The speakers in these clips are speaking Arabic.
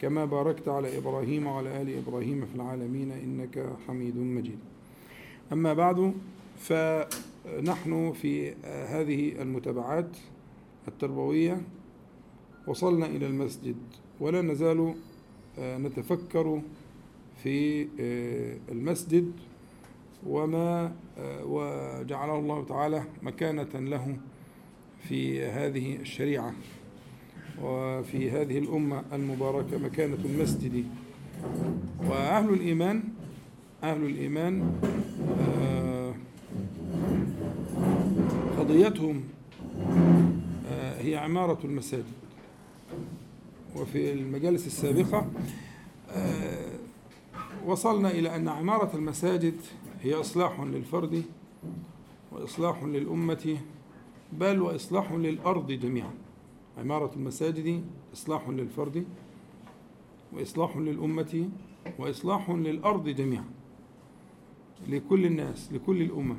كما باركت على إبراهيم وعلى آل إبراهيم في العالمين إنك حميد مجيد. أما بعد فنحن في هذه المتابعات التربوية وصلنا إلى المسجد ولا نزال نتفكر في المسجد وما وجعله الله تعالى مكانة له في هذه الشريعة. وفي هذه الأمة المباركة مكانة المسجد. وأهل الإيمان أهل الإيمان قضيتهم هي عمارة المساجد. وفي المجالس السابقة وصلنا إلى أن عمارة المساجد هي إصلاح للفرد وإصلاح للأمة بل وإصلاح للأرض جميعا. عمارة المساجد إصلاح للفرد وإصلاح للأمة وإصلاح للأرض جميعا. لكل الناس لكل الأمم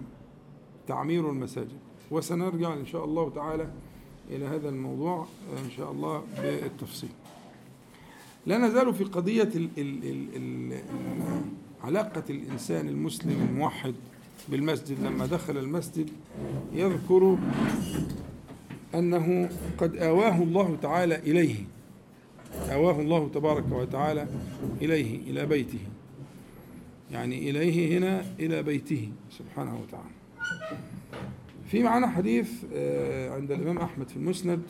تعمير المساجد. وسنرجع إن شاء الله تعالى إلى هذا الموضوع إن شاء الله بالتفصيل. لا نزال في قضية ال ال ال ال علاقة الإنسان المسلم الموحد بالمسجد. لما دخل المسجد يذكر أنه قد آواه الله تعالى إليه. آواه الله تبارك وتعالى إليه إلى بيته. يعني إليه هنا إلى بيته سبحانه وتعالى. في معنا حديث عند الإمام أحمد في المسند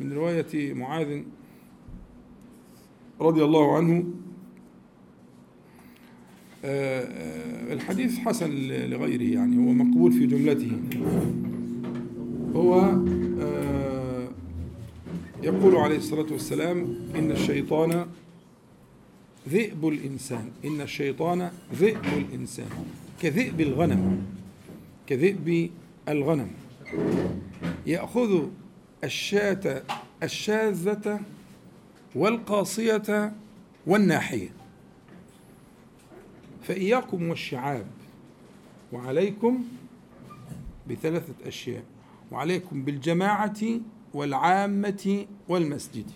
من رواية معاذ رضي الله عنه. الحديث حسن لغيره يعني هو مقبول في جملته. هو يقول عليه الصلاة والسلام إن الشيطان ذئب الإنسان. إن الشيطان ذئب الإنسان. كذئب الغنم. كذئب الغنم. يأخذ الشاة الشاذة والقاصية والناحية. فإياكم والشعاب وعليكم بثلاثة أشياء. وعليكم بالجماعة والعامة والمسجد.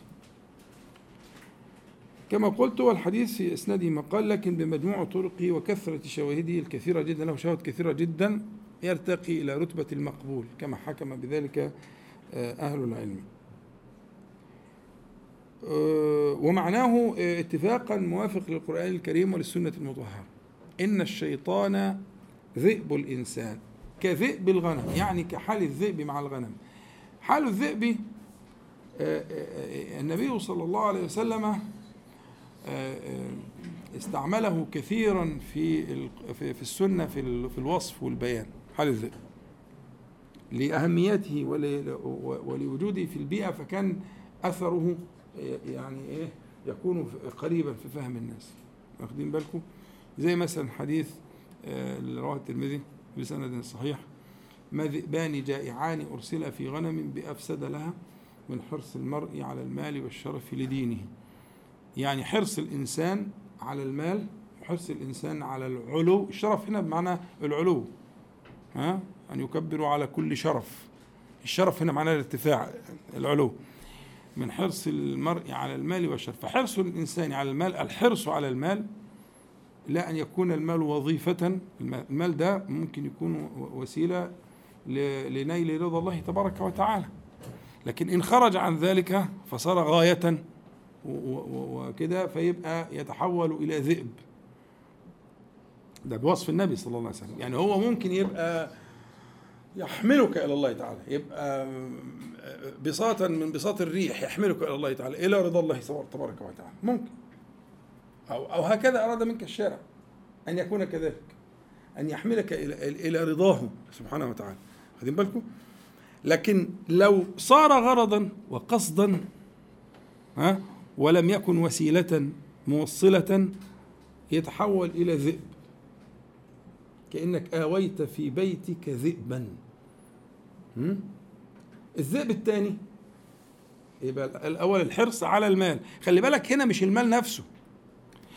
كما قلت والحديث في إسناده مقال لكن بمجموع طرقه وكثرة شواهده الكثيرة جدا له شواهد كثيرة جدا يرتقي إلى رتبة المقبول كما حكم بذلك أهل العلم. ومعناه اتفاقا موافق للقرآن الكريم وللسنة المطهرة. إن الشيطان ذئب الإنسان كذئب الغنم يعني كحال الذئب مع الغنم. حال الذئب النبي صلى الله عليه وسلم استعمله كثيرا في في السنة في الوصف والبيان حال الذئب. لأهميته ولوجوده في البيئة فكان أثره يعني إيه يكون قريبا في فهم الناس. واخدين بالكم؟ زي مثلا حديث اللي رواه الترمذي بسند صحيح. ما ذئبان جائعان ارسلا في غنم بأفسد لها من حرص المرء على المال والشرف لدينه. يعني حرص الإنسان على المال وحرص الإنسان على العلو. الشرف هنا بمعنى العلو ها؟ أن يكبروا على كل شرف. الشرف هنا معناه الارتفاع العلو. من حرص المرء على المال والشرف. فحرص الإنسان على المال الحرص على المال لا أن يكون المال وظيفة. المال ده ممكن يكون وسيلة لنيل رضا الله تبارك وتعالى. لكن إن خرج عن ذلك فصار غاية وكده فيبقى يتحول إلى ذئب. ده بوصف النبي صلى الله عليه وسلم. يعني هو ممكن يبقى يحملك إلى الله تعالى يبقى بساطا من بساط الريح يحملك إلى الله تعالى إلى رضا الله تبارك وتعالى. ممكن. أو أو هكذا أراد منك الشارع أن يكون كذلك أن يحملك إلى إلى رضاه سبحانه وتعالى. واخدين بالكم؟ لكن لو صار غرضا وقصدا ها ولم يكن وسيلة موصلة يتحول إلى ذئب. كأنك آويت في بيتك ذئبا. الذئب الثاني يبقى الأول الحرص على المال. خلي بالك هنا مش المال نفسه.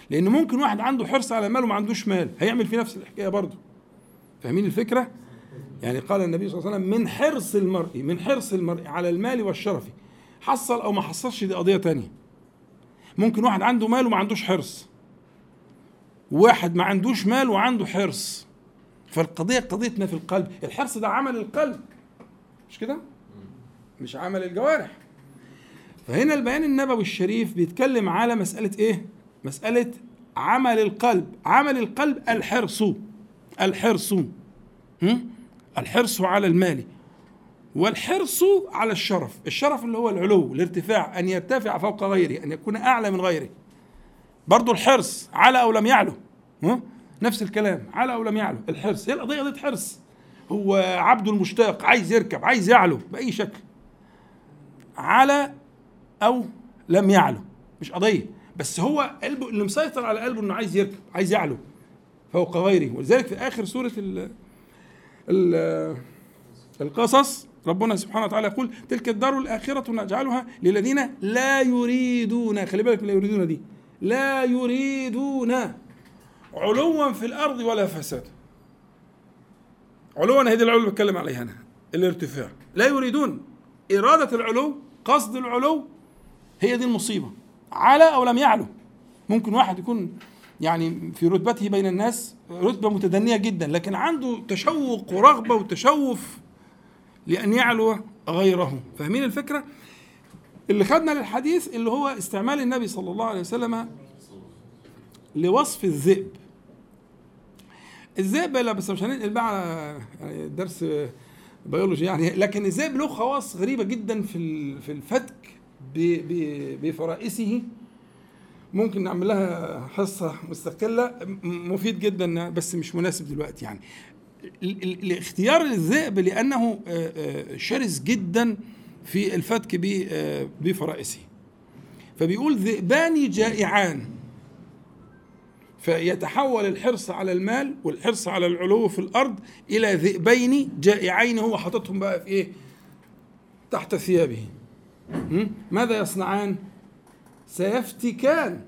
لأن ممكن واحد عنده حرص على المال وما عندوش مال هيعمل في نفس الحكاية برضه. فاهمين الفكرة؟ يعني قال النبي صلى الله عليه وسلم من حرص المرء من حرص المرء على المال والشرف حصل أو ما حصلش دي قضية تانية. ممكن واحد عنده مال وما عندوش حرص. واحد ما عندوش مال وعنده حرص. فالقضية قضية ما في القلب. الحرص ده عمل القلب. مش كده؟ مش عمل الجوارح. فهنا البيان النبوي الشريف بيتكلم على مسألة إيه؟ مسألة عمل القلب. عمل القلب الحرص. الحرص. الحرص على المال والحرص على الشرف. الشرف اللي هو العلو الارتفاع أن يرتفع فوق غيره أن يكون أعلى من غيره. برضو الحرص على أو لم يعلو نفس الكلام على أو لم يعلو. الحرص هي القضية قضية حرص. هو عبد المشتاق عايز يركب عايز يعلو بأي شكل. على أو لم يعلو مش قضية. بس هو قلبه اللي مسيطر على قلبه إنه عايز يركب عايز يعلو فوق غيره. ولذلك في آخر سورة القصص. ربنا سبحانه وتعالى يقول تلك الدار الآخرة نجعلها للذين لا يريدون خلي بالك لا يريدون دي لا يريدون علوا في الأرض ولا فساد. علوا هذه العلو اللي بتكلم عليها أنا الارتفاع. لا يريدون. إرادة العلو قصد العلو هي دي المصيبة. على أو لم يعلو. ممكن واحد يكون يعني في رتبته بين الناس رتبة متدنية جدا لكن عنده تشوق ورغبة وتشوف لأن يعلو غيره. فاهمين الفكرة؟ اللي خدنا للحديث اللي هو استعمال النبي صلى الله عليه وسلم لوصف الذئب. الذئب لا بس مش هننقل بقى يعني درس بيولوجي يعني لكن الذئب له خواص غريبة جدا في في الفتك بفرائسه ممكن نعمل لها حصة مستقلة مفيد جدا بس مش مناسب دلوقتي يعني. الاختيار الذئب لأنه آه، آه، شرس جدا في الفتك آه، بفرائسه فبيقول ذئبان جائعان. فيتحول الحرص على المال والحرص على العلو في الأرض إلى ذئبين جائعين هو حاططهم بقى في إيه؟ تحت ثيابه. ماذا يصنعان؟ سيفتكان.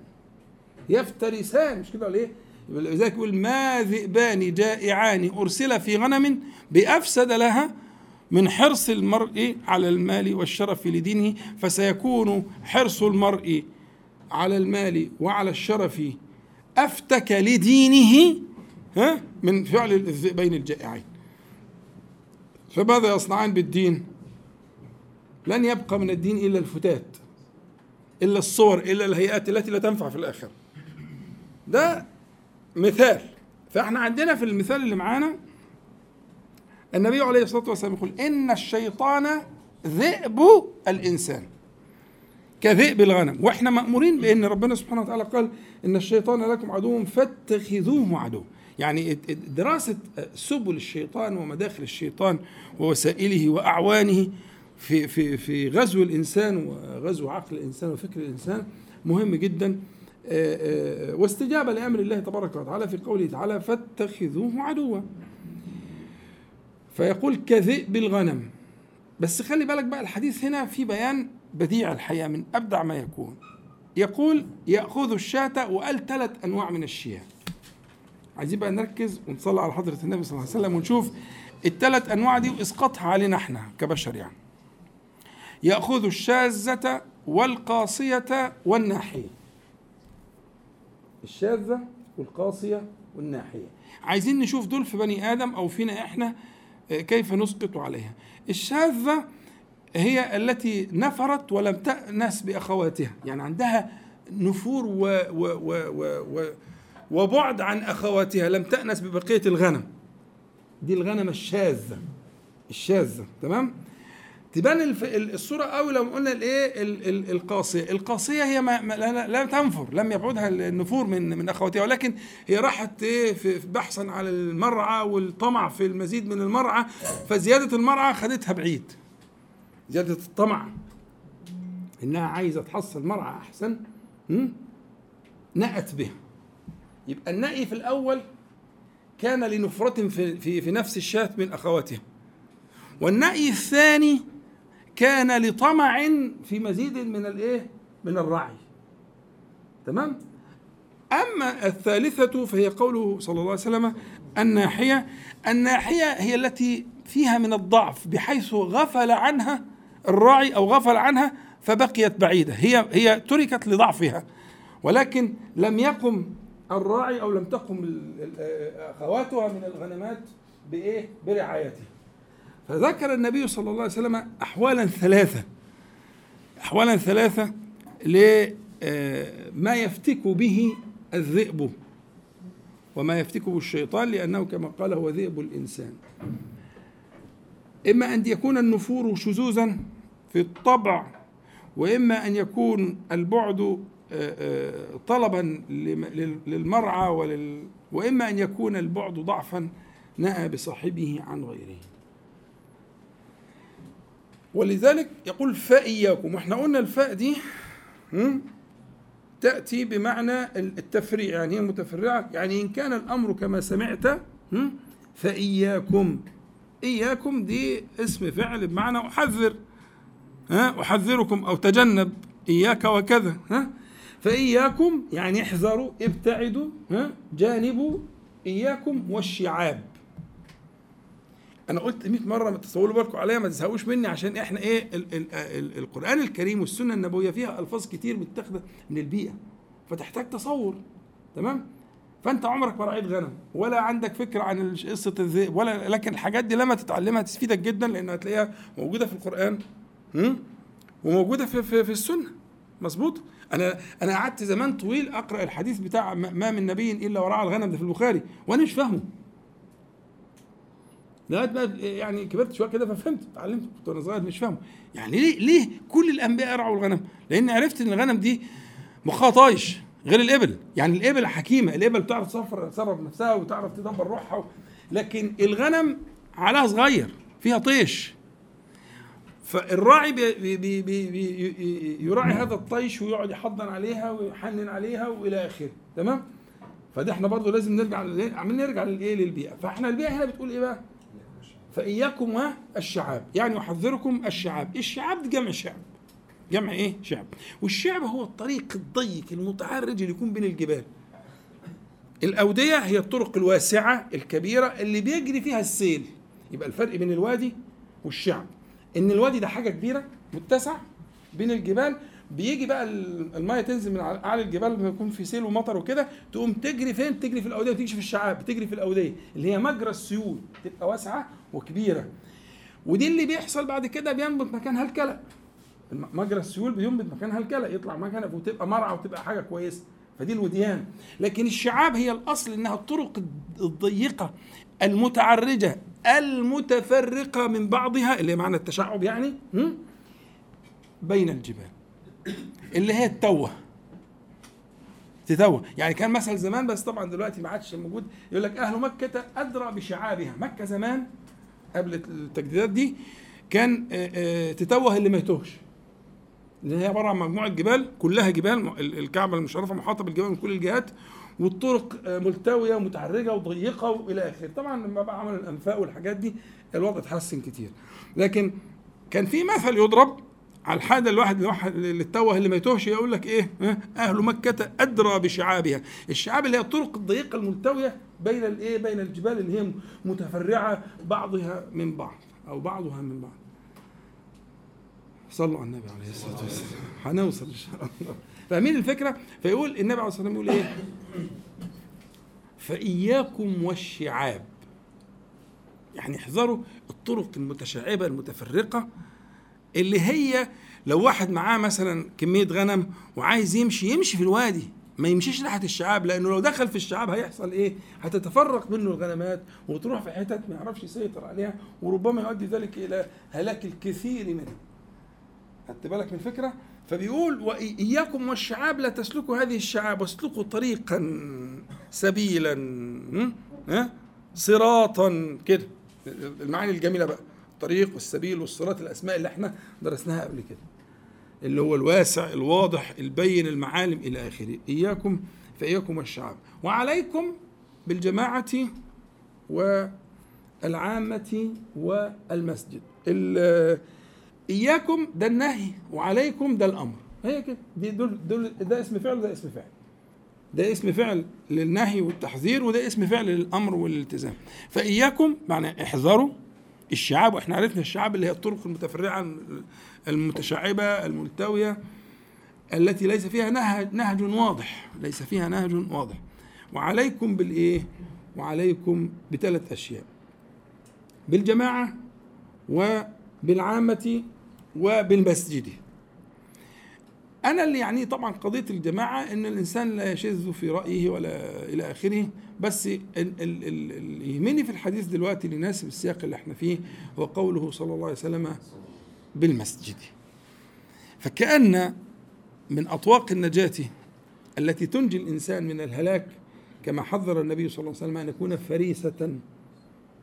يفترسان. مش كده ولا إيه؟ لذلك يقول ما ذئبان جائعان أرسل في غنم بأفسد لها من حرص المرء على المال والشرف لدينه فسيكون حرص المرء على المال وعلى الشرف أفتك لدينه ها من فعل الذئبين الجائعين. فماذا يصنعان بالدين؟ لن يبقى من الدين إلا الفتات. إلا الصور إلا الهيئات التي لا تنفع في الآخرة ده مثال. فإحنا عندنا في المثال اللي معانا النبي عليه الصلاة والسلام يقول إن الشيطان ذئب الإنسان كذئب الغنم. وإحنا مأمورين بإن ربنا سبحانه وتعالى قال إن الشيطان لكم عدو فاتخذوه عدو يعني دراسة سبل الشيطان ومداخل الشيطان ووسائله وأعوانه في في في غزو الإنسان وغزو عقل الإنسان وفكر الإنسان مهم جدا. آه، آه، واستجابة لأمر الله تبارك وتعالى في قوله تعالى فاتخذوه عدوا. فيقول كذئب الغنم بس خلي بالك بقى الحديث هنا في بيان بديع الحياة من أبدع ما يكون. يقول يأخذ الشاة وقال ثلاث أنواع من الشياه عايزين بقى نركز ونصلي على حضرة النبي صلى الله عليه وسلم ونشوف الثلاث أنواع دي وإسقاطها علينا إحنا كبشر يعني. يأخذ الشاذة والقاصية والناحية. الشاذة والقاسية والناحية. عايزين نشوف دول في بني آدم أو فينا إحنا آه، كيف نسقط عليها. الشاذة هي التي نفرت ولم تأنس بأخواتها. يعني عندها نفور و و و و و وبعد عن أخواتها. لم تأنس ببقية الغنم. دي الغنم الشاذة. الشاذة. تمام؟ تبان الصورة قوي لو قلنا الإيه؟ القاسية. القاسية هي ما لا تنفر لم يبعدها النفور من من أخواتها ولكن هي راحت إيه؟ بحثا على المرعى والطمع في المزيد من المرعى فزيادة المرعى خدتها بعيد. زيادة الطمع. إنها عايزة تحصل مرعى أحسن نأت به يبقى النأي في الأول كان لنفرة في, في, في نفس الشاة من أخواتها. والنأي الثاني كان لطمع في مزيد من الإيه؟ من الرعي. تمام؟ أما الثالثة فهي قوله صلى الله عليه وسلم الناحية. الناحية هي التي فيها من الضعف بحيث غفل عنها الراعي أو غفل عنها فبقيت بعيدة. هي هي تركت لضعفها. ولكن لم يقم الراعي أو لم تقم اخواتها من الغنمات بإيه؟ برعايتها فذكر النبي صلى الله عليه وسلم أحوالا ثلاثة. أحوالا ثلاثة لما يفتك به الذئب وما يفتك به الشيطان لأنه كما قال هو ذئب الإنسان. إما أن يكون النفور شذوذا في الطبع وإما أن يكون البعد آه، آه، طلبا للمرعى ولل وإما أن يكون البعد ضعفا نأى بصاحبه عن غيره. ولذلك يقول فإياكم وإحنا قلنا الفاء دي تأتي بمعنى التفريع يعني هي متفرعة. يعني إن كان الأمر كما سمعت فإياكم. إياكم دي اسم فعل بمعنى أحذر ها أحذركم أو تجنب إياك وكذا ها. فإياكم يعني احذروا ابتعدوا ها جانبوا إياكم والشعاب. أنا قلت 100 مرة ما تصوروا بالكم عليا ما تزهقوش مني عشان إحنا إيه ال ال ال القرآن الكريم والسنة النبوية فيها ألفاظ كتير متاخدة من البيئة فتحتاج تصور تمام؟ فأنت عمرك ما رعيت غنم ولا عندك فكرة عن قصة الذئب ولا لكن الحاجات دي لما تتعلمها تفيدك جدا لأن هتلاقيها موجودة في القرآن وموجودة في في, في السنة مظبوط؟ أنا أنا قعدت زمان طويل أقرأ الحديث بتاع ما من نبي إلا ورعى الغنم ده في البخاري وأنا مش فاهمه. لغاية يعني كبرت شوية كده ففهمت اتعلمت كنت وأنا صغير مش فاهمه. يعني ليه ليه كل الأنبياء رعوا الغنم؟ لأن عرفت إن الغنم دي مخها طايش غير الإبل. يعني الإبل حكيمة الإبل بتعرف تصفر تصرف نفسها وتعرف تدبر روحها لكن الغنم عليها صغير فيها طيش. فالراعي بي بي بي بي يراعي هذا الطيش ويقعد يحضن عليها ويحنن عليها وإلى آخره. تمام؟ فده إحنا برضه لازم نرجع عمالين نرجع للإيه؟ للبيئة. فإحنا البيئة هنا بتقول إيه بقى؟ فإياكم والشعاب يعني يحذركم الشعاب. الشعاب دي جمع شعب. جمع إيه؟ شعب. والشعب هو الطريق الضيق المتعرج اللي يكون بين الجبال. الأودية هي الطرق الواسعة الكبيرة اللي بيجري فيها السيل. يبقى الفرق بين الوادي والشعب. إن الوادي ده حاجة كبيرة متسع بين الجبال بيجي بقى المايه تنزل من أعلى الجبال لما يكون في سيل ومطر وكده تقوم تجري فين؟ تجري في الأودية تجيش في الشعاب بتجري في الأودية اللي هي مجرى السيول تبقى واسعة وكبيرة. ودي اللي بيحصل بعد كده بينبت مكان الكلأ مجرى السيول بينبت مكانها الكلأ يطلع مكانها وتبقى مرعى وتبقى حاجة كويسة. فدي الوديان. لكن الشعاب هي الأصل إنها الطرق الضيقة المتعرجة المتفرقة من بعضها اللي معنى التشعب يعني بين الجبال. اللي هي التوه. تتوه. يعني كان مثل زمان بس طبعا دلوقتي ما عادش موجود. يقول لك أهل مكة أدرى بشعابها مكة زمان قبل التجديدات دي كان تتوه اللي ما يتوهش. لأن هي عبارة عن مجموعة جبال كلها جبال الكعبة المشرفة محاطة بالجبال من كل الجهات والطرق ملتوية ومتعرجة وضيقة وإلى آخره. طبعا لما بقى عملوا الأنفاق والحاجات دي الوضع اتحسن كتير. لكن كان في مثل يضرب على الحاجة الواحد الواحد اللي التوه اللي ما يتوهش يقول لك إيه؟ أهل مكة أدرى بشعابها. الشعاب اللي هي الطرق الضيقه الملتوية بين الايه بين الجبال اللي هي متفرعة بعضها من بعض أو بعضها من بعض. صلوا على النبي عليه الصلاة والسلام. هنوصل إن شاء الله. فاهمين الفكرة؟ فيقول النبي عليه الصلاة والسلام يقول إيه؟ فإياكم والشعاب. يعني احذروا الطرق المتشعبة المتفرقة اللي هي لو واحد معاه مثلا كمية غنم وعايز يمشي يمشي في الوادي ما يمشيش ناحية الشعاب لأنه لو دخل في الشعاب هيحصل إيه؟ هتتفرق منه الغنمات وتروح في حتت ما يعرفش يسيطر عليها وربما يؤدي ذلك إلى هلاك الكثير منها. خدت بالك من الفكرة فبيقول وإياكم والشعاب لا تسلكوا هذه الشعاب واسلكوا طريقا سبيلا ها صراطا كده المعاني الجميلة بقى الطريق والسبيل والصراط الأسماء اللي إحنا درسناها قبل كده. اللي هو الواسع الواضح البين المعالم إلى آخره. إياكم فإياكم والشعب. وعليكم بالجماعة والعامة والمسجد. إياكم ده النهي وعليكم ده الأمر. هي كده. دول, دول ده اسم فعل وده اسم فعل. ده اسم فعل للنهي والتحذير وده اسم فعل للأمر والالتزام. فإياكم معنى احذروا الشعاب وإحنا عرفنا الشعاب اللي هي الطرق المتفرعة المتشعبة الملتوية التي ليس فيها نهج نهج واضح ليس فيها نهج واضح. وعليكم بالإيه؟ وعليكم بثلاث أشياء. بالجماعة وبالعامة وبالمسجد. أنا اللي يعني طبعا قضية الجماعة إن الإنسان لا يشذ في رأيه ولا إلى آخره بس اللي يهمني في الحديث دلوقتي اللي يناسب السياق اللي إحنا فيه هو قوله صلى الله عليه وسلم بالمسجد. فكأن من أطواق النجاة التي تنجي الإنسان من الهلاك كما حذر النبي صلى الله عليه وسلم أن يكون فريسة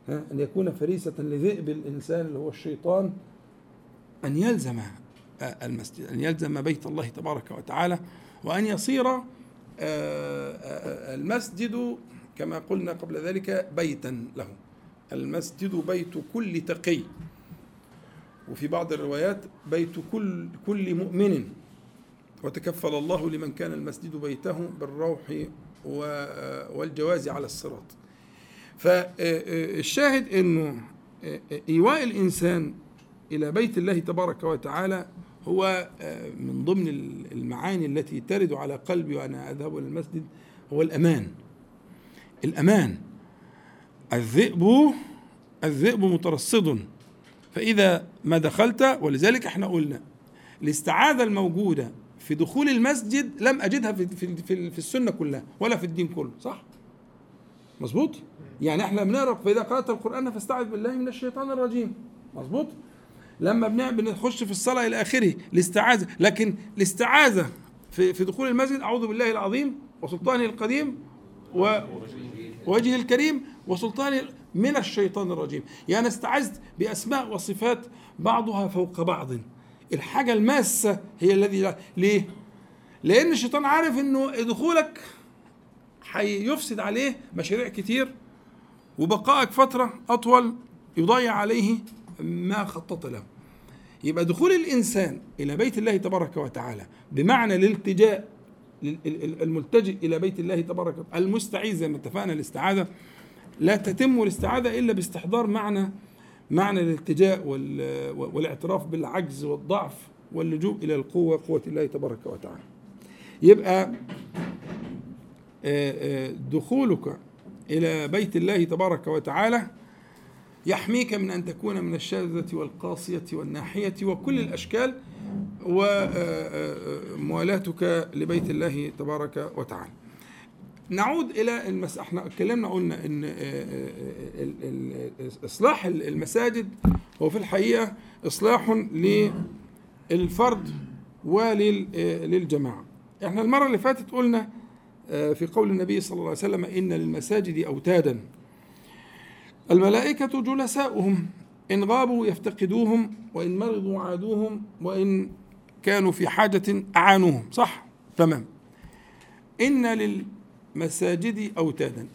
أن يكون فريسة لذئب الإنسان اللي هو الشيطان أن يلزم المسجد أن يلزم بيت الله تبارك وتعالى وأن يصير آه، آه، المسجد كما قلنا قبل ذلك بيتا له. المسجد بيت كل تقي. وفي بعض الروايات بيت كل كل مؤمن. وتكفل الله لمن كان المسجد بيته بالروح والجواز على الصراط. فالشاهد إنه إيواء الإنسان إلى بيت الله تبارك وتعالى هو من ضمن المعاني التي ترد على قلبي وأنا أذهب إلى المسجد هو الأمان. الأمان. الذئب الذئب مترصد. فإذا ما دخلت ولذلك إحنا قلنا الاستعاذة الموجودة في دخول المسجد لم أجدها في في في, في السنة كلها ولا في الدين كله صح؟ مظبوط؟ يعني إحنا بنقرا فاذا قرأت القرآن فاستعذ بالله من الشيطان الرجيم. مظبوط؟ لما بنخش في الصلاة إلى آخره الاستعاذه لكن الاستعاذه في في دخول المسجد أعوذ بالله العظيم وسلطانه القديم ووجهه الكريم وسلطانه من الشيطان الرجيم. يعني استعذت بأسماء وصفات بعضها فوق بعض. الحاجة الماسة هي الذي ليه؟ لأن الشيطان عارف إنه دخولك هيفسد عليه مشاريع كتير وبقائك فترة أطول يضيع عليه ما خطط له. يبقى دخول الإنسان إلى بيت الله تبارك وتعالى بمعنى الالتجاء الملتجئ إلى بيت الله تبارك وتعالى المستعيذ زي ما اتفقنا الاستعاذة لا تتم الاستعاذة إلا باستحضار معنى معنى الالتجاء والاعتراف بالعجز والضعف واللجوء إلى القوة قوة الله تبارك وتعالى. يبقى دخولك إلى بيت الله تبارك وتعالى يحميك من أن تكون من الشاذة والقاسية والناحية وكل الأشكال وموالاتك لبيت الله تبارك وتعالى. نعود إلى المس... إحنا اتكلمنا قلنا إن إصلاح المساجد هو في الحقيقة إصلاح للفرد وللجماعة إحنا المرة اللي فاتت قلنا في قول النبي صلى الله عليه وسلم إن للمساجد أوتادا. الملائكة جلساؤهم إن غابوا يفتقدوهم وإن مرضوا عادوهم وإن كانوا في حاجة أعانوهم. صح؟ تمام. إن للمساجد أوتادا.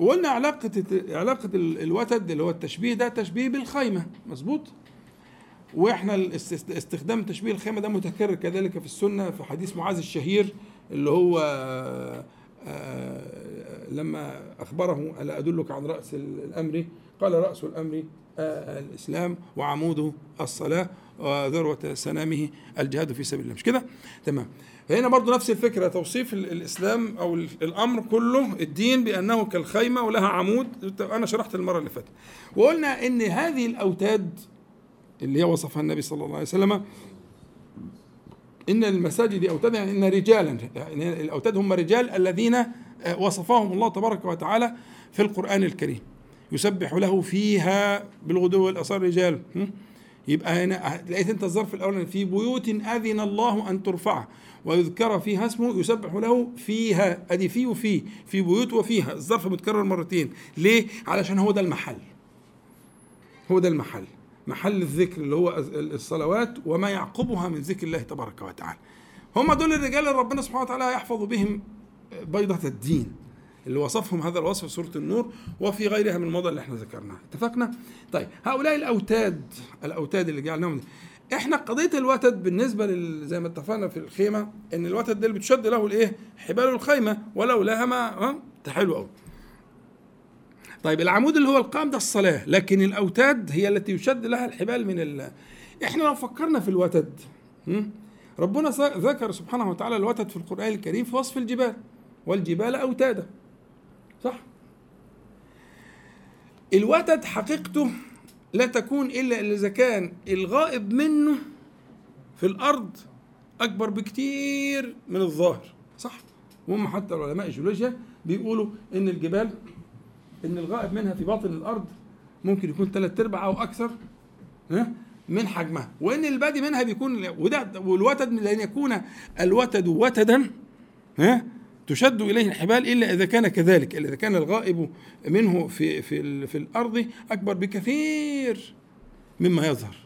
وقلنا علاقة علاقة الوتد اللي هو التشبيه ده تشبيه بالخيمة. مظبوط؟ وإحنا استخدام تشبيه الخيمة ده متكرر كذلك في السنة في حديث معاذ الشهير اللي هو لما أخبره ألا أدلك عن رأس الأمر؟ قال رأس الأمر آه، الإسلام وعموده الصلاة وذروة سنامه الجهاد في سبيل الله. مش كده؟ تمام. هنا برضو نفس الفكرة توصيف الإسلام أو الأمر كله الدين بأنه كالخيمة ولها عمود. أنا شرحت المرة اللي فاتت. وقلنا إن هذه الأوتاد اللي هي وصفها النبي صلى الله عليه وسلم إن المساجد أوتاد يعني إن رجالا يعني الأوتاد هم رجال الذين آه، وصفهم الله تبارك وتعالى في القرآن الكريم. يسبح له فيها بالغدو والأصال رجال. يبقى هنا لقيت أنت الظرف الاولاني في بيوت أذن الله أن ترفع ويذكر فيها اسمه يسبح له فيها. أدي في وفي في بيوت وفيها. الظرف متكرر مرتين. ليه؟ علشان هو ده المحل. هو ده المحل. محل الذكر اللي هو الصلوات وما يعقبها من ذكر الله تبارك وتعالى هم دول الرجال اللي ربنا سبحانه وتعالى يحفظ بهم بيضة الدين اللي وصفهم هذا الوصف في سورة النور وفي غيرها من الموضوع اللي إحنا ذكرناه اتفقنا؟ طيب هؤلاء الأوتاد الأوتاد اللي جعلناهم إحنا قضية الوتد بالنسبة لل... زي ما اتفقنا في الخيمة إن الوتد ده اللي بتشد له الإيه؟ حبال الخيمة ولو لها ما حلو قوي طيب العمود اللي هو القام ده الصلاة لكن الأوتاد هي التي يشد لها الحبال من ال... إحنا لو فكرنا في الوتد ربنا ذكر سبحانه وتعالى الوتد في القرآن الكريم في وصف الجبال والجبال أوتادا. صح؟ الوتد حقيقته لا تكون إلا إذا كان الغائب منه في الأرض أكبر بكتير من الظاهر. صح؟ وهم حتى علماء الجيولوجيا بيقولوا إن الجبال إن الغائب منها في باطن الأرض ممكن يكون ثلاث أرباع أو أكثر من حجمها. وإن البادي منها بيكون وده والوتد لأن يكون الوتد وتدا ها؟ تشد إليه الحبال إلا إذا كان كذلك. إلا إذا كان الغائب منه في في في الأرض أكبر بكثير مما يظهر.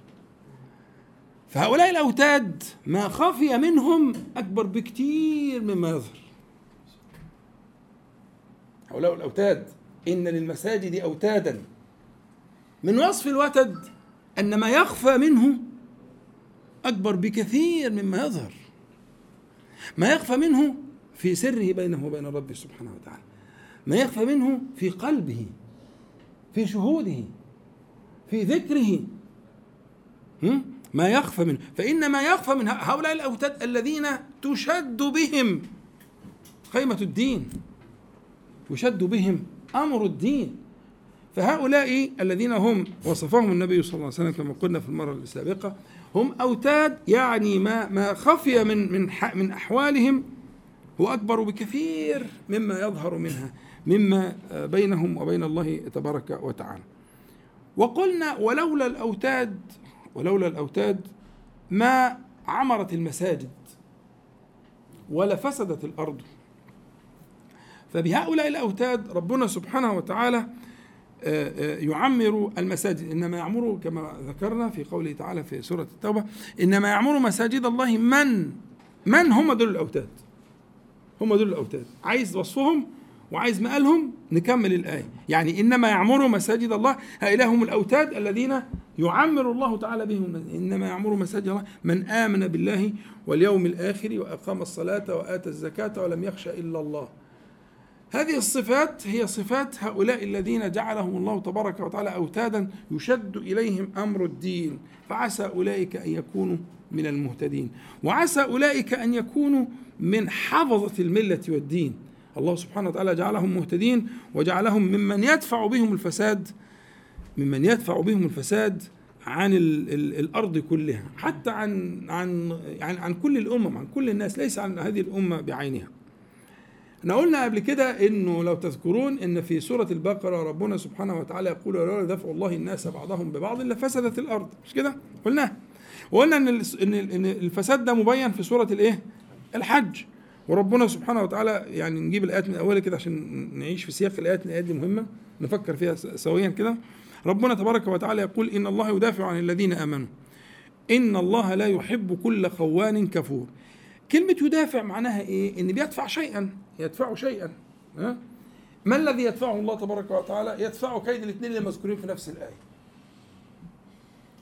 فهؤلاء الأوتاد ما خفي منهم أكبر بكثير مما يظهر. هؤلاء الأوتاد إن للمساجد أوتادا. من وصف الوتد أن ما يخفى منه أكبر بكثير مما يظهر. ما يخفى منه في سره بينه وبين ربه سبحانه وتعالى. ما يخفى منه في قلبه في شهوده في ذكره. ما يخفى منه. فإن ما يخفى من هؤلاء الأوتاد الذين تشد بهم خيمة الدين. يشد بهم أمر الدين. فهؤلاء الذين هم وصفهم النبي صلى الله عليه وسلم كما قلنا في المرة السابقة هم أوتاد يعني ما ما خفي من من من أحوالهم هو أكبر بكثير مما يظهر منها مما بينهم وبين الله تبارك وتعالى. وقلنا ولولا الأوتاد ولولا الأوتاد ما عمرت المساجد ولا فسدت الأرض. فبهؤلاء الأوتاد ربنا سبحانه وتعالى آه، آه، يعمر المساجد. إنما يعمر كما ذكرنا في قوله تعالى في سورة التوبة إنما يعمر مساجد الله من؟ من هم دول الأوتاد؟ هم دول الأوتاد. عايز وصفهم وعايز مقالهم نكمل الآية. يعني إنما يعمر مساجد الله هؤلاء هم الأوتاد الذين يعمر الله تعالى بهم. إنما يعمر مساجد الله من آمن بالله واليوم الآخر وأقام الصلاة وآتى الزكاة ولم يخشى إلا الله. هذه الصفات هي صفات هؤلاء الذين جعلهم الله تبارك وتعالى أوتادا يشد إليهم أمر الدين. فعسى أولئك أن يكونوا من المهتدين. وعسى أولئك أن يكونوا من حفظة الملة والدين. الله سبحانه وتعالى جعلهم مهتدين وجعلهم ممن يدفع بهم الفساد ممن يدفع بهم الفساد عن ال ال الأرض كلها. حتى عن عن يعني عن كل الأمم عن كل الناس ليس عن هذه الأمة بعينها. إحنا قلنا قبل كده انه لو تذكرون ان في سورة البقرة ربنا سبحانه وتعالى يقول لولا دفع الله الناس بعضهم ببعض لفسدت الأرض مش كده؟ قلنا. وقلنا إن إن الفساد ده مبين في سورة الإيه؟ الحج. وربنا سبحانه وتعالى يعني نجيب الآيات من أولها كده عشان نعيش في سياق الآيات الآيات دي مهمة. نفكر فيها سويا كده. ربنا تبارك وتعالى يقول إن الله يدافع عن الذين آمنوا. إن الله لا يحب كل خوان كفور. كلمة يدافع معناها إيه؟ إن بيدفع شيئا يدفع شيئا ها؟ ما الذي يدفعه الله تبارك وتعالى؟ يدفع كيد الاثنين المذكورين في نفس الآية.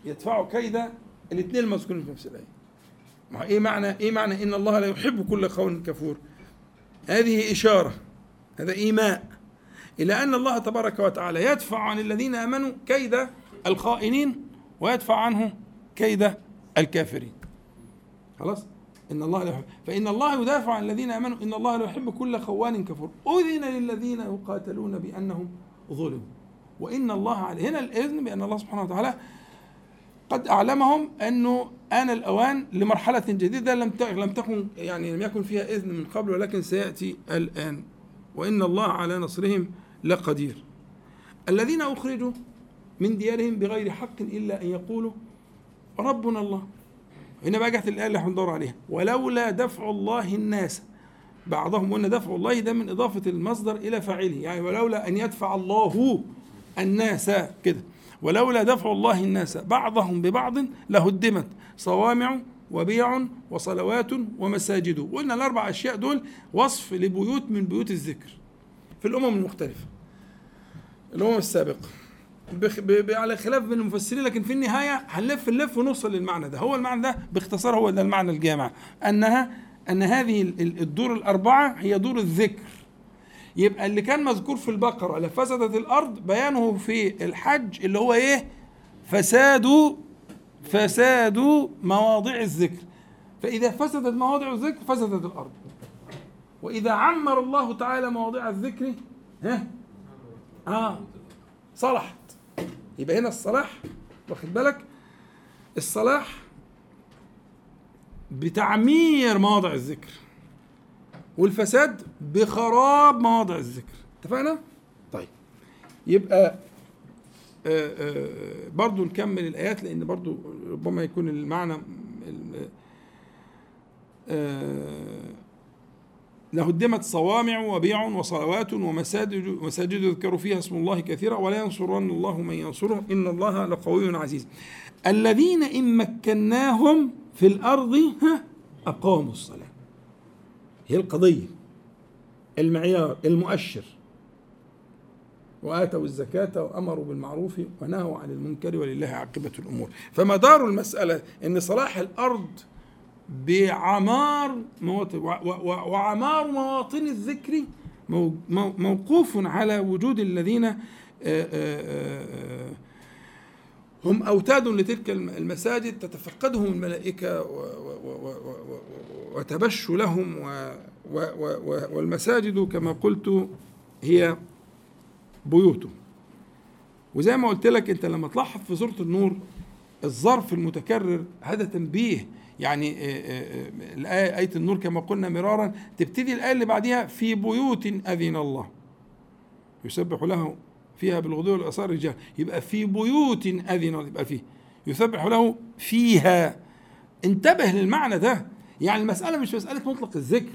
يدفع كيد الاثنين المذكورين في نفس الآية. ما إيه معنى إيه معنى إن الله لا يحب كل خون كفور؟ هذه إشارة هذا إيماء إلى أن الله تبارك وتعالى يدفع عن الذين آمنوا كيد الخائنين ويدفع عنه كيد الكافرين. خلاص؟ إن الله لا يحب فإن الله يدافع عن الذين آمنوا. إن الله لا يحب كل خوان كفور. أذن للذين يقاتلون بأنهم ظلموا. وإن الله عليه هنا الإذن بأن الله سبحانه وتعالى قد أعلمهم أنه آن الأوان لمرحلة جديدة لم لم تكن يعني لم يكن فيها إذن من قبل ولكن سيأتي الآن. وإن الله على نصرهم لقدير. الذين أخرجوا من ديارهم بغير حق إلا أن يقولوا ربنا الله. هنا بقى جت الايه اللي إحنا بندور عليها. ولولا دفع الله الناس. بعضهم قلنا دفع الله ده من إضافة المصدر إلى فاعله. يعني ولولا أن يدفع الله الناس كده. ولولا دفع الله الناس. بعضهم ببعض لهدمت. صوامع وبيع وصلوات ومساجد. قلنا الأربع أشياء دول وصف لبيوت من بيوت الذكر. في الأمم المختلفة. الأمم السابقة. على خلاف بين المفسرين لكن في النهاية هنلف نلف ونوصل للمعنى ده. هو المعنى ده باختصار هو ده المعنى الجامع. أنها أن هذه الدور الأربعة هي دور الذكر. يبقى اللي كان مذكور في البقرة لفسدت الأرض بيانه في الحج اللي هو إيه؟ فساد فساد مواضع الذكر. فإذا فسدت مواضع الذكر فسدت الأرض. وإذا عمر الله تعالى مواضع الذكر ها؟ آه صلحت يبقى هنا الصلاح واخد بالك؟ الصلاح بتعمير مواضع الذكر والفساد بخراب مواضع الذكر. اتفقنا؟ طيب. يبقى آه، آه، برضو نكمل الآيات لأن برضو ربما يكون المعنى آه، لهدمت صوامع وبيع وصلوات ومساجد مساجد يذكر فيها اسم الله كثيرا ولا ينصرن الله من ينصره. إن الله لقوي عزيز. الذين إن مكناهم في الأرض أقاموا الصلاة. هي القضية. المعيار المؤشر. وآتوا الزكاة وأمروا بالمعروف ونهوا عن المنكر ولله عاقبة الأمور. فمدار المسألة أن صلاح الأرض بعمار مواطن وعمار مواطن الذكر موقوف على وجود الذين آه، آه، آه، هم أوتاد لتلك المساجد تتفقدهم الملائكة وتبش لهم والمساجد كما قلت هي بيوته وزي ما قلت لك انت لما تلاحظ في سوره النور الظرف المتكرر هذا تنبيه يعني آه، آه، آه، الآية آية النور كما قلنا مرارا تبتدي الآية اللي بعدها في بيوت أذن الله. يسبح له فيها بالغدو والآثار رجال. يبقى في بيوت أذن الله يبقى فيه. يسبح له فيها. انتبه للمعنى ده. يعني المسألة مش مسألة مطلق الذكر.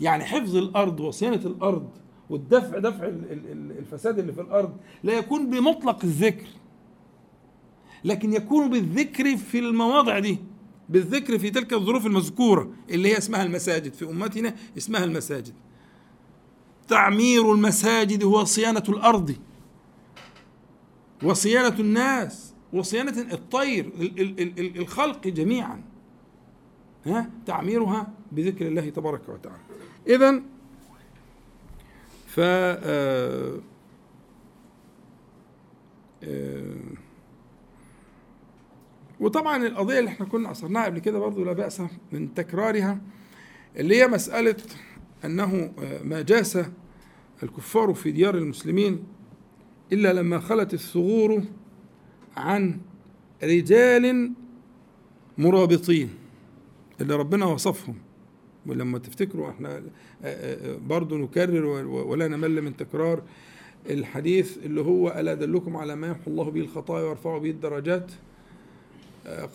يعني حفظ الأرض وصيانة الأرض والدفع دفع الفساد اللي في الأرض لا يكون بمطلق الذكر لكن يكون بالذكر في المواضع دي. بالذكر في تلك الظروف المذكورة اللي هي اسمها المساجد. في أمتنا اسمها المساجد. تعمير المساجد هو صيانة الأرض. وصيانة الناس. وصيانة الطير الخلق جميعا. ها؟ تعميرها بذكر الله تبارك وتعالى. اذا ف آه، آه، وطبعا القضية اللي إحنا كنا أصرناها قبل كده برضو لا بأس من تكرارها اللي هي مسألة أنه آه، ما جاس الكفار في ديار المسلمين إلا لما خلت الثغور عن رجال مرابطين اللي ربنا وصفهم. ولما تفتكروا إحنا آه، آه، برضو نكرر ولا نمل من تكرار الحديث اللي هو ألا أدلكم على ما يمحو الله به الخطايا ويرفع به الدرجات؟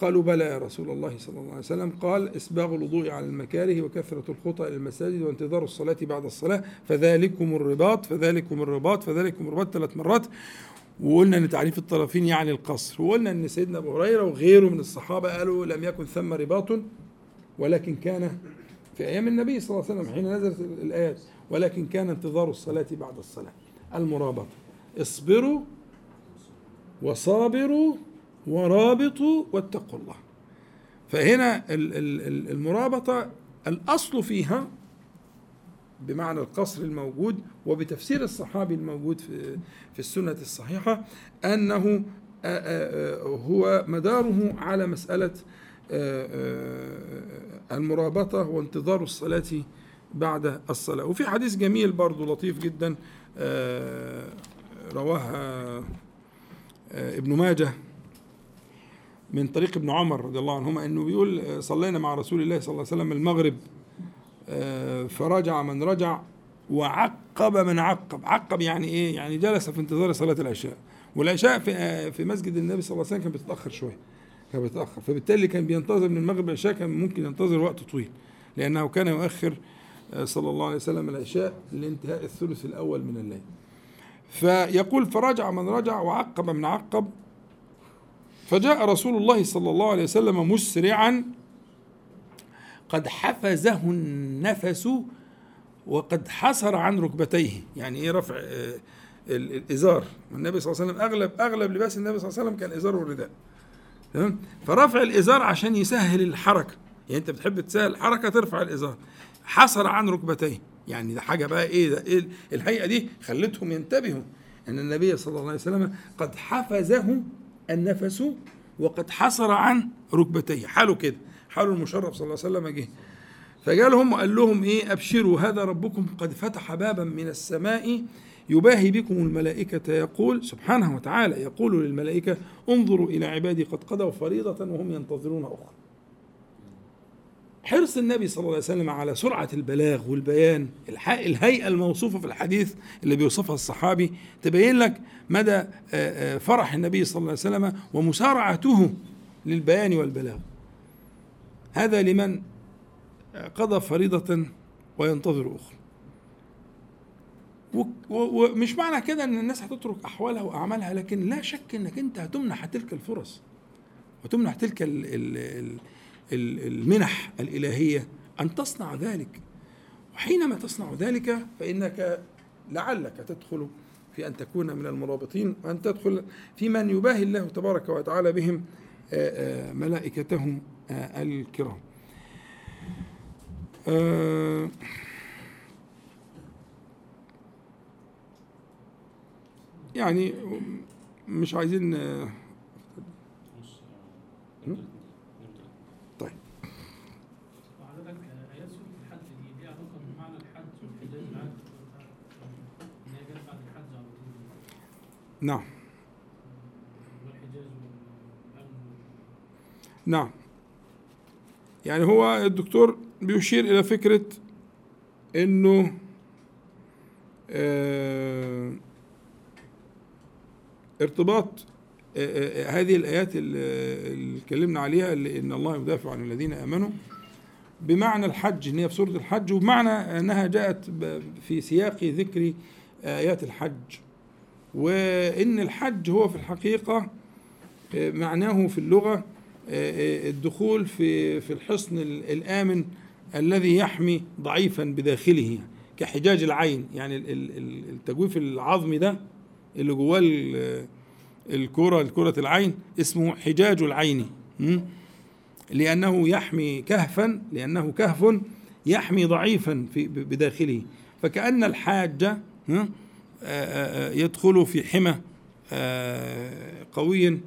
قالوا بلى يا رسول الله صلى الله عليه وسلم. قال إسباغ الوضوء على المكاره وكثرة الخطى إلى المساجد وانتظار الصلاة بعد الصلاة فذلكم الرباط فذلكم الرباط فذلكم الرباط ثلاث مرات. وقلنا إن تعريف الطرفين يعني القصر. وقلنا إن سيدنا أبو هريرة وغيره من الصحابة قالوا لم يكن ثم رباط ولكن كان في أيام النبي صلى الله عليه وسلم حين نزلت الآيات ولكن كان انتظار الصلاة بعد الصلاة. المرابطة اصبروا وصابروا ورابطوا واتقوا الله. فهنا المرابطة الأصل فيها بمعنى القصر الموجود وبتفسير الصحابي الموجود في في السنة الصحيحة أنه هو مداره على مسألة المرابطة وانتظار الصلاة بعد الصلاة. وفي حديث جميل برضو لطيف جدا رواه ابن ماجه من طريق ابن عمر رضي الله عنهما انه بيقول آه، صلينا مع رسول الله صلى الله عليه وسلم المغرب فرجع من رجع وعقب من عقب. عقب يعني إيه؟ يعني جلس في انتظار صلاة العشاء. والعشاء في في مسجد النبي صلى الله عليه وسلم كانت بتتاخر شوية كان بيتأخر. فبالتالي كان بينتظر من المغرب العشاء كان ممكن ينتظر وقت طويل لأنه كان يؤخر آه، صلى الله عليه وسلم العشاء لانتهاء الثلث الأول من الليل. فيقول فرجع من رجع وعقب من عقب فجاء رسول الله صلى الله عليه وسلم مسرعا قد حفزه النفس وقد حصر عن ركبتيه. يعني إيه رفع آه، الإزار. النبي صلى الله عليه وسلم أغلب أغلب لباس النبي صلى الله عليه وسلم كان إزار والرداء تمام؟ فرفع الإزار عشان يسهل الحركة. يعني أنت بتحب تسهل الحركة ترفع الإزار. حصر عن ركبتيه. يعني ده حاجة بقى إيه ده إيه الهيئة دي خلتهم ينتبهوا إن النبي صلى الله عليه وسلم قد حفزه النفس وقد حصر عن ركبتيه. حاله كده. حاله المشرف صلى الله عليه وسلم جه. فجالهم وقال لهم إيه؟ أبشروا هذا ربكم قد فتح بابا من السماء يباهي بكم الملائكة. يقول سبحانه وتعالى يقول للملائكة انظروا إلى عبادي قد قضوا فريضة وهم ينتظرون أخرى. حرص النبي صلى الله عليه وسلم على سرعة البلاغ والبيان الهيئة الموصوفة في الحديث اللي بيوصفها الصحابي تبين لك مدى فرح النبي صلى الله عليه وسلم ومسارعته للبيان والبلاغ. هذا لمن قضى فريضة وينتظر أخرى. ومش معنى كده إن الناس هتترك أحوالها وأعمالها لكن لا شك إنك أنت هتمنح تلك الفرص وتمنح تلك المنح الإلهية أن تصنع ذلك. وحينما تصنع ذلك فإنك لعلك تدخل في أن تكون من المرابطين وأن تدخل في من يباهي الله تبارك وتعالى بهم ملائكته الكرام. يعني مش عايزين طيب وحضرتك ايات سوره الحج دي ليها علاقه بمعنى الحج والحجاج العام ان هي جت بعد الحج على طول نعم. نعم. يعني هو الدكتور بيشير إلى فكرة إنه آه ارتباط آه، آه، هذه الآيات اللي اتكلمنا عليها اللي إن الله يدافع عن الذين آمنوا بمعنى الحج إن هي في سورة الحج وبمعنى أنها جاءت في سياق ذكر آيات الحج. وإن الحج هو في الحقيقة آه، معناه في اللغة آه، آه، الدخول في في الحصن ال- الآمن الذي يحمي ضعيفا بداخله كحجاج العين. يعني ال- ال- ال- التجويف العظمي ده اللي جواه ال- الكرة الكرة العين اسمه حجاج العين? لأنه يحمي كهفا لأنه كهف يحمي ضعيفا في بداخله. فكأن الحاج ها، آه، يدخل في حمى آه، قوي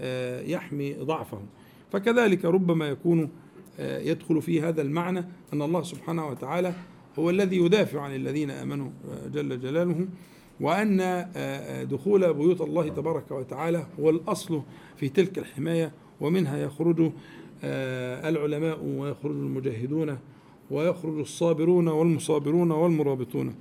آه، يحمي ضعفه. فكذلك ربما يكون آه، يدخل في هذا المعنى أن الله سبحانه وتعالى هو الذي يدافع عن الذين آمنوا جل جلاله وأن دخول بيوت الله تبارك وتعالى هو الأصل في تلك الحماية ومنها يخرج العلماء ويخرج المجاهدون ويخرج الصابرون والمصابرون والمرابطون.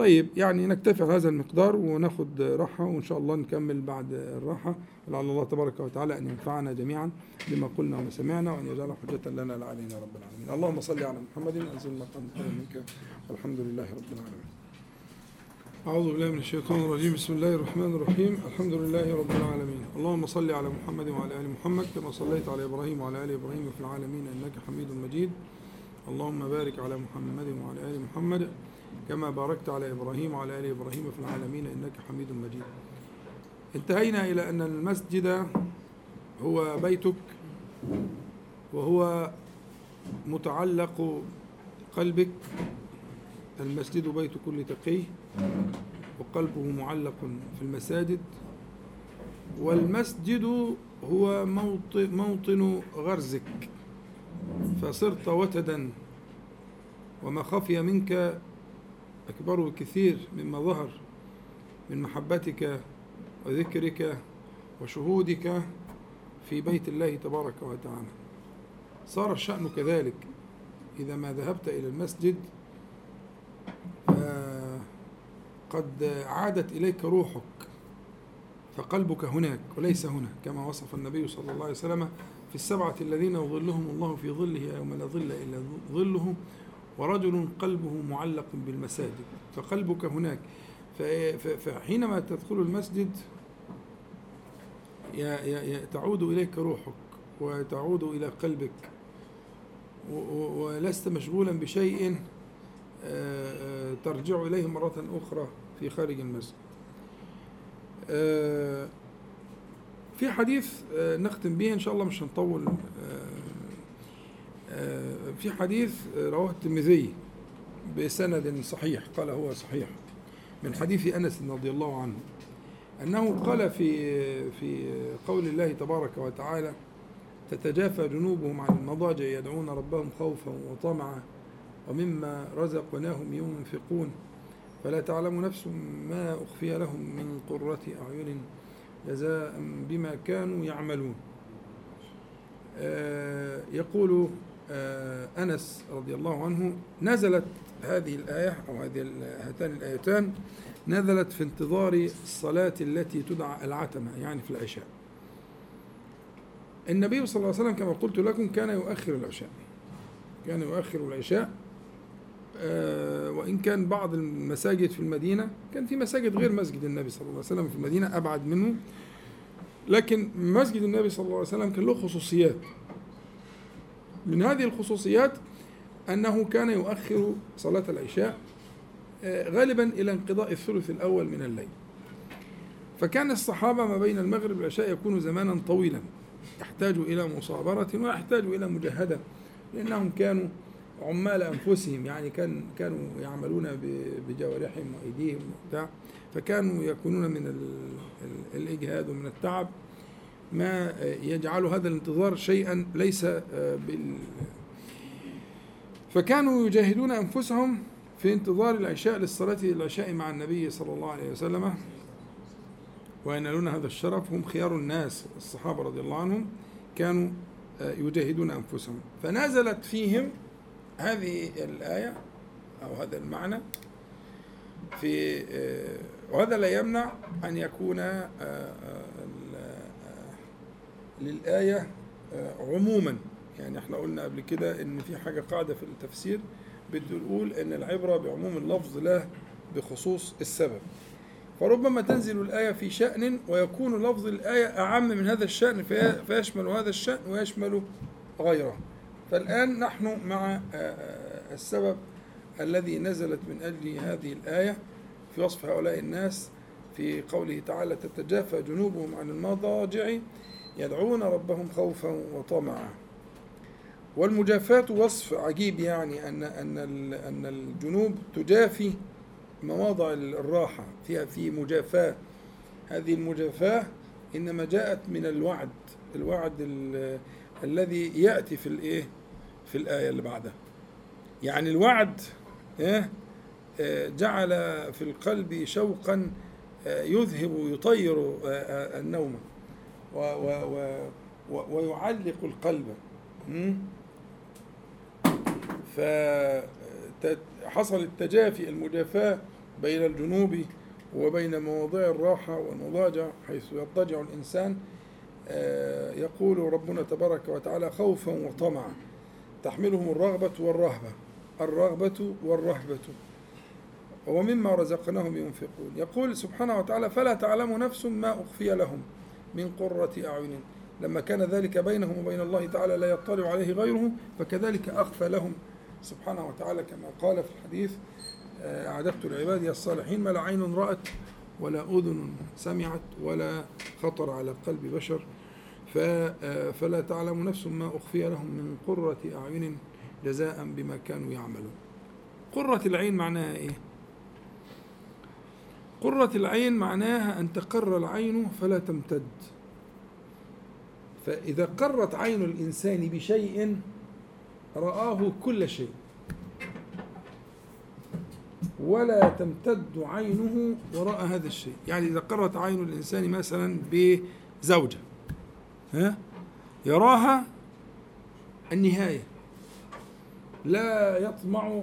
طيب يعني نكتفي هذا المقدار وناخد راحة وإن شاء الله نكمل بعد الراحة. لعل الله تبارك وتعالى أن ينفعنا جميعا بما قلنا وما سمعنا وأن يجعل حجة لنا لا علينا رب العالمين. اللهم صل على محمد أنزل مقام منك. والحمد لله رب العالمين. أعوذ بالله من الشيطان الرجيم. بسم الله الرحمن الرحيم. الحمد لله رب العالمين. اللهم صل على محمد وعلى آل محمد كما صليت على إبراهيم وعلى آل إبراهيم في العالمين إنك حميد مجيد. اللهم بارك على محمد وعلى آل محمد كما باركت على إبراهيم وعلى آل إبراهيم في العالمين إنك حميد مجيد. انتهينا إلى أن المسجد هو بيتك وهو متعلق قلبك. المسجد بيت كل تقي وقلبه معلق في المساجد. والمسجد هو موطن, موطن غرزك. فصرت وتدا وما خفي منك أكبر بكثير مما ظهر من محبتك وذكرك وشهودك في بيت الله تبارك وتعالى. صار الشأن كذلك. إذا ما ذهبت إلى المسجد قد عادت إليك روحك فقلبك هناك وليس هنا كما وصف النبي صلى الله عليه وسلم في السبعة الذين يظلهم الله في ظله يوم لا ظل إلا ظله ورجل قلبه معلق بالمساجد. فقلبك هناك. فحينما تدخل المسجد تعود إليك روحك وتعود إلى قلبك. ولست مشغولا بشيء آه، آه، ترجع إليه مرة أخرى في خارج المسجد. آه، في حديث نختم به إن شاء الله مش هنطول في حديث آه، رواه الترمذي بسند صحيح قال هو صحيح من حديث أنس رضي الله عنه أنه قال في في قول الله تبارك وتعالى تتجافى جنوبهم عن المضاجع يدعون ربهم خوفا وطمعا ومما رزقناهم ينفقون فلا تعلم نفس ما أخفي لهم من قرة أعين جزاء بما كانوا يعملون. آه، يقول آه، أنس رضي الله عنه نزلت هذه الآية أو هذه هاتان الآيتان نزلت في انتظار الصلاة التي تدعى العتمة يعني في العشاء. النبي صلى الله عليه وسلم كما قلت لكم كان يؤخر العشاء كان يؤخر العشاء آه، وإن كان بعض المساجد في المدينة كان في مساجد غير مسجد النبي صلى الله عليه وسلم في المدينة أبعد منه لكن مسجد النبي صلى الله عليه وسلم كان له خصوصيات. من هذه الخصوصيات أنه كان يؤخر صلاة العشاء آه، غالبا إلى انقضاء الثلث الأول من الليل. فكان الصحابة ما بين المغرب والعشاء يكون زمانا طويلا يحتاج إلى مصابرة ويحتاج إلى مجاهدة لأنهم كانوا عمال أنفسهم يعني كان كانوا يعملون بجوارحهم وأيديهم وبتاع فكانوا يكونون من ال- ال- الإجهاد ومن التعب. ما يجعل هذا الانتظار شيئا ليس آه، بال. فكانوا يجاهدون أنفسهم في انتظار العشاء للصلاة العشاء مع النبي صلى الله عليه وسلم وينالون هذا الشرف. هم خيار الناس الصحابة رضي الله عنهم كانوا آه، يجاهدون أنفسهم. فنزلت فيهم هذه الآية أو هذا المعنى في آه، وهذا لا يمنع أن يكون للآية آه، عموما. يعني إحنا قلنا قبل كده إن في حاجة قاعدة في التفسير بتقول إن العبرة بعموم اللفظ لا بخصوص السبب. فربما تنزل الآية في شأن ويكون لفظ الآية أعم من هذا الشأن في- فيشمل هذا الشأن ويشمل غيره. فالآن نحن مع آه، آه، السبب الذي نزلت من أجل هذه الآية في وصف هؤلاء الناس في قوله تعالى تتجافى جنوبهم عن المضاجع يدعون ربهم خوفا وطمعا. والمجافاة وصف عجيب يعني أن أن أن الجنوب تجافي مواضع الراحة. فيها في مجافاة. هذه المجافاة إنما جاءت من الوعد. الوعد ال- الذي يأتي في الإيه في الآية اللي بعدها. يعني الوعد إيه؟ آه، جعل في القلب شوقا آه، يذهب يطير آه، النوم. و و و و ويعلق القلب? فحصل التجافي المجافاة بين الجنوب وبين مواضع الراحة والمضاجع حيث يضطجع الإنسان آه، يقول ربنا تبارك وتعالى خوفا وطمعا. تحملهم الرغبة والرهبة. الرغبة والرهبة. ومما رزقناهم ينفقون. يقول سبحانه وتعالى فلا تعلم نفس ما أخفي لهم. من قرة أعين. لما كان ذلك بينهم وبين الله تعالى لا يطلع عليه غيره فكذلك أخفى لهم. سبحانه وتعالى كما قال في الحديث آه، أعددت لعبادي الصالحين ما لا عين رأت ولا أذن سمعت ولا خطر على قلب بشر. آه، فلا تعلم نفس ما أخفي لهم من قرة أعين جزاء بما كانوا يعملون. قرة العين معناها إيه؟ قرة العين معناها أن تقر العين فلا تمتد. فإذا قرت عين الإنسان بشيء رآه كل شيء. ولا تمتد عينه وراء هذا الشيء. يعني إذا قرت عين الإنسان مثلا بزوجة ها؟ يراها النهاية. لا يطمع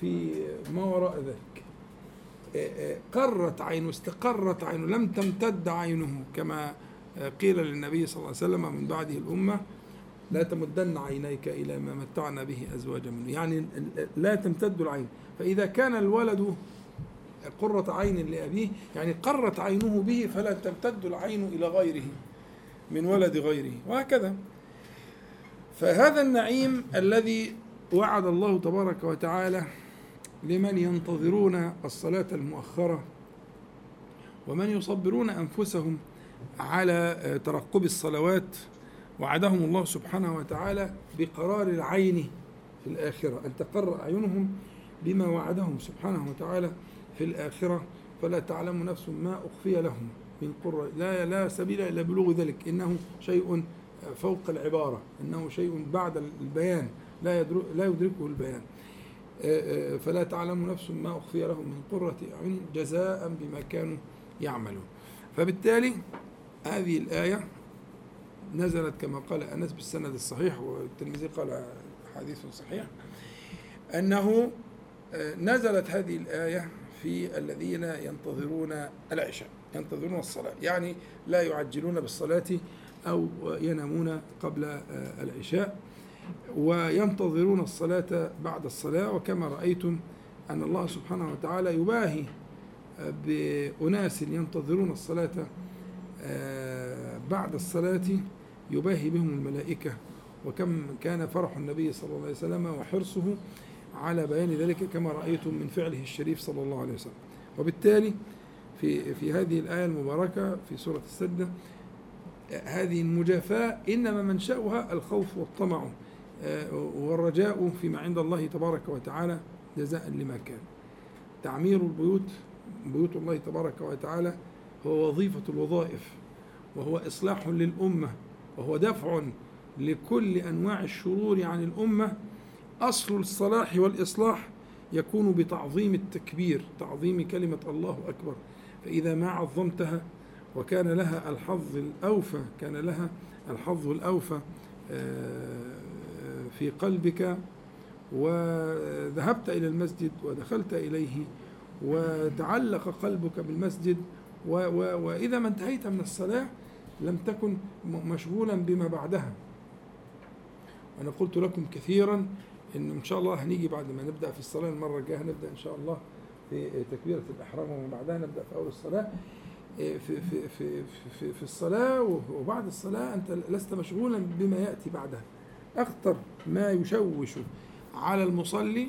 في ما وراء ذلك. قرت عينه استقرت عينه لم تمتد عينه كما قيل للنبي صلى الله عليه وسلم من بعده الأمة لا تمدن عينيك إلى ما متعنا به أزواجا منه. يعني لا تمتد العين. فإذا كان الولد قرة عين لأبيه يعني قرت عينه به فلا تمتد العين إلى غيره من ولد غيره وهكذا. فهذا النعيم الذي وعد الله تبارك وتعالى لمن ينتظرون الصلاة المؤخرة ومن يصبرون أنفسهم على ترقب الصلوات. وعدهم الله سبحانه وتعالى بقرار العين في الآخرة أن تقر أعينهم بما وعدهم سبحانه وتعالى في الآخرة. فلا تعلم نفس ما أخفي لهم من قرة. لا لا سبيل إلا بلوغ ذلك إنه شيء فوق العبارة إنه شيء بعد البيان لا يدركه البيان. فلا تعلم نفس ما أخفي لهم من قرة أعين جزاء بما كانوا يعملون. فبالتالي هذه الآية نزلت كما قال أنس بالسند الصحيح والترمذي قال حديث صحيح أنه نزلت هذه الآية في الذين ينتظرون العشاء ينتظرون الصلاة يعني لا يعجلون بالصلاة أو ينامون قبل العشاء. وينتظرون الصلاة بعد الصلاة. وكما رأيتم أن الله سبحانه وتعالى يباهي بأناس ينتظرون الصلاة بعد الصلاة يباهي بهم الملائكة. وكم كان فرح النبي صلى الله عليه وسلم وحرصه على بيان ذلك كما رأيتم من فعله الشريف صلى الله عليه وسلم. وبالتالي في في هذه الآية المباركة في سورة السجدة هذه المجافاة إنما منشأها الخوف والطمع. والرجاء فيما عند الله تبارك وتعالى جزاء لما كان. تعمير البيوت بيوت الله تبارك وتعالى هو وظيفة الوظائف وهو إصلاح للأمة وهو دفع لكل أنواع الشرور عن الأمة. أصل الصلاح والإصلاح يكون بتعظيم التكبير تعظيم كلمة الله أكبر. فإذا ما عظمتها وكان لها الحظ الأوفى كان لها الحظ الأوفى في قلبك وذهبت إلى المسجد ودخلت إليه وتعلق قلبك بالمسجد وإذا ما انتهيت من الصلاة لم تكن مشغولا بما بعدها. أنا قلت لكم كثيرا إن إن شاء الله هنيجي بعد ما نبدأ في الصلاة المرة الجاية هنبدأ إن شاء الله في تكبيرة الإحرام وما بعدها نبدأ في أول الصلاة. في في في في, في الصلاة وبعد الصلاة أنت لست مشغولا بما يأتي بعدها. أخطر ما يشوش على المصلي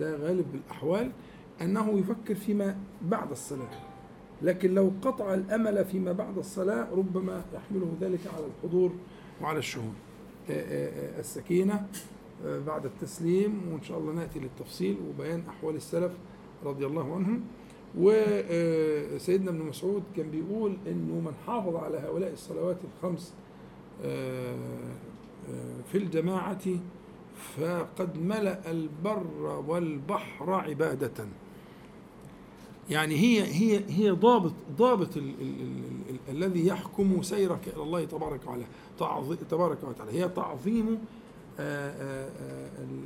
ده غالب الأحوال أنه يفكر فيما بعد الصلاة. لكن لو قطع الأمل فيما بعد الصلاة ربما يحمله ذلك على الحضور وعلى الشهود. السكينة بعد التسليم وإن شاء الله نأتي للتفصيل وبيان أحوال السلف رضي الله عنهم. وسيدنا ابن مسعود كان بيقول إنه من حافظ على هؤلاء الصلوات الخمس في الجماعة فقد ملأ البر والبحر عبادة. يعني هي هي هي ضابط ضابط ال ال ال ال الذي يحكم سيرك إلى الله تبارك وتعالى تبارك وتعالى. هي تعظيم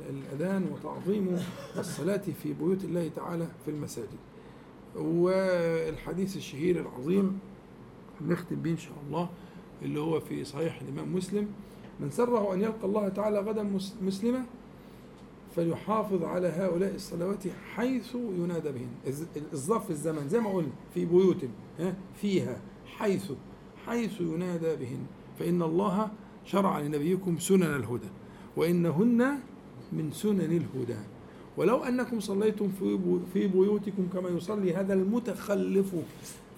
الأذان وتعظيم الصلاة في بيوت الله تعالى في المساجد. والحديث الشهير العظيم نختم به إن شاء الله اللي هو في صحيح الإمام مسلم من سره أن يلقى الله تعالى غدا مسلما فليحافظ على هؤلاء الصلوات حيث ينادى بهن. الظرف الزمن زي ما قلنا في بيوت فيها حيث حيث ينادى بهن. فإن الله شرع لنبيكم سنن الهدى وإنهن من سنن الهدى. ولو أنكم صليتم في بيوتكم كما يصلي هذا المتخلف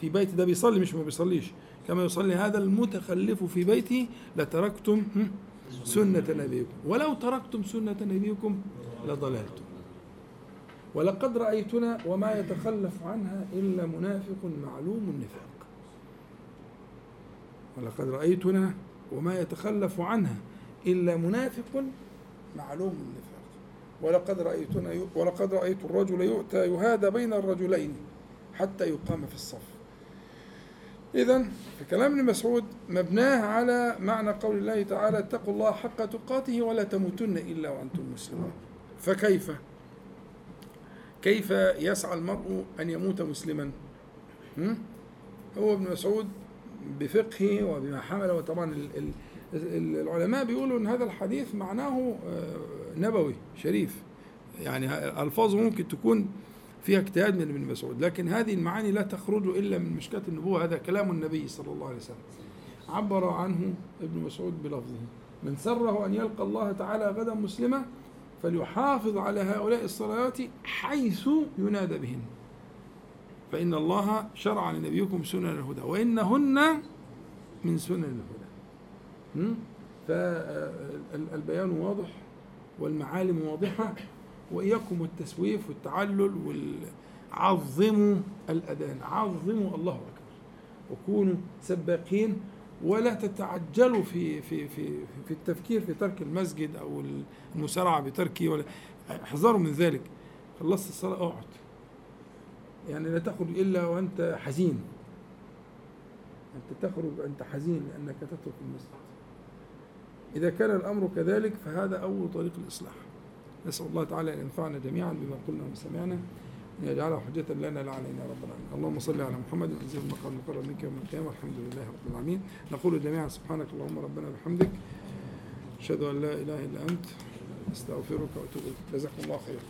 في بيت ده بيصلي مش ما بيصليش. كما يصلي هذا المتخلف في بيته لتركتم سنة نبيكم. ولو تركتم سنة نبيكم لضللتم. ولقد رأيتنا وما يتخلف عنها إلا منافق معلوم النفاق. ولقد رأيتنا وما يتخلف عنها إلا منافق معلوم النفاق. ولقد رأيتنا ولقد رأيت الرجل يؤتى يهادى بين الرجلين حتى يقام في الصف. إذا في كلام ابن مسعود مبناه على معنى قول الله تعالى اتقوا الله حق تقاته ولا تموتن إلا وأنتم مسلمون. فكيف؟ كيف يسعى المرء أن يموت مسلما؟ هو ابن مسعود بفقهه وبما حمله وطبعا العلماء بيقولوا إن هذا الحديث معناه نبوي شريف. يعني ألفاظه ممكن تكون فيها اجتهاد من ابن مسعود لكن هذه المعاني لا تخرج إلا من مشكاه النبوة هذا كلام النبي صلى الله عليه وسلم. عبر عنه ابن مسعود بلفظه من سره أن يلقى الله تعالى غدا مسلما فليحافظ على هؤلاء الصلوات حيث ينادى بهن. فإن الله شرع لنبيكم سنن الهدى وإنهن من سنن الهدى? فالبيان واضح والمعالم واضحة وإياكم والتسويف والتعلل وعظموا الأذان. عظموا الله أكبر. وكونوا سباقين ولا تتعجلوا في في في في التفكير في ترك المسجد أو المسارعه بتركه ولا احذروا من ذلك. خلصت الصلاة اقعد. يعني لا تخرج إلا وأنت حزين. أنت تخرج وأنت حزين لأنك تترك المسجد. إذا كان الأمر كذلك فهذا أول طريق الاصلاح نسأل الله تعالى أن ينفعنا جميعا بما قلنا وسمعنا أن يجعله حجة لنا لا علينا رب العالمين اللهم صل على محمد أنزل المقام المقرب منك يوم القيامة الحمد لله رب العالمين. نقول جميعا سبحانك اللهم ربنا وبحمدك أشهد أن لا إله إلا أنت أستغفرك وأتوب إليك. جزاكم الله خيرا.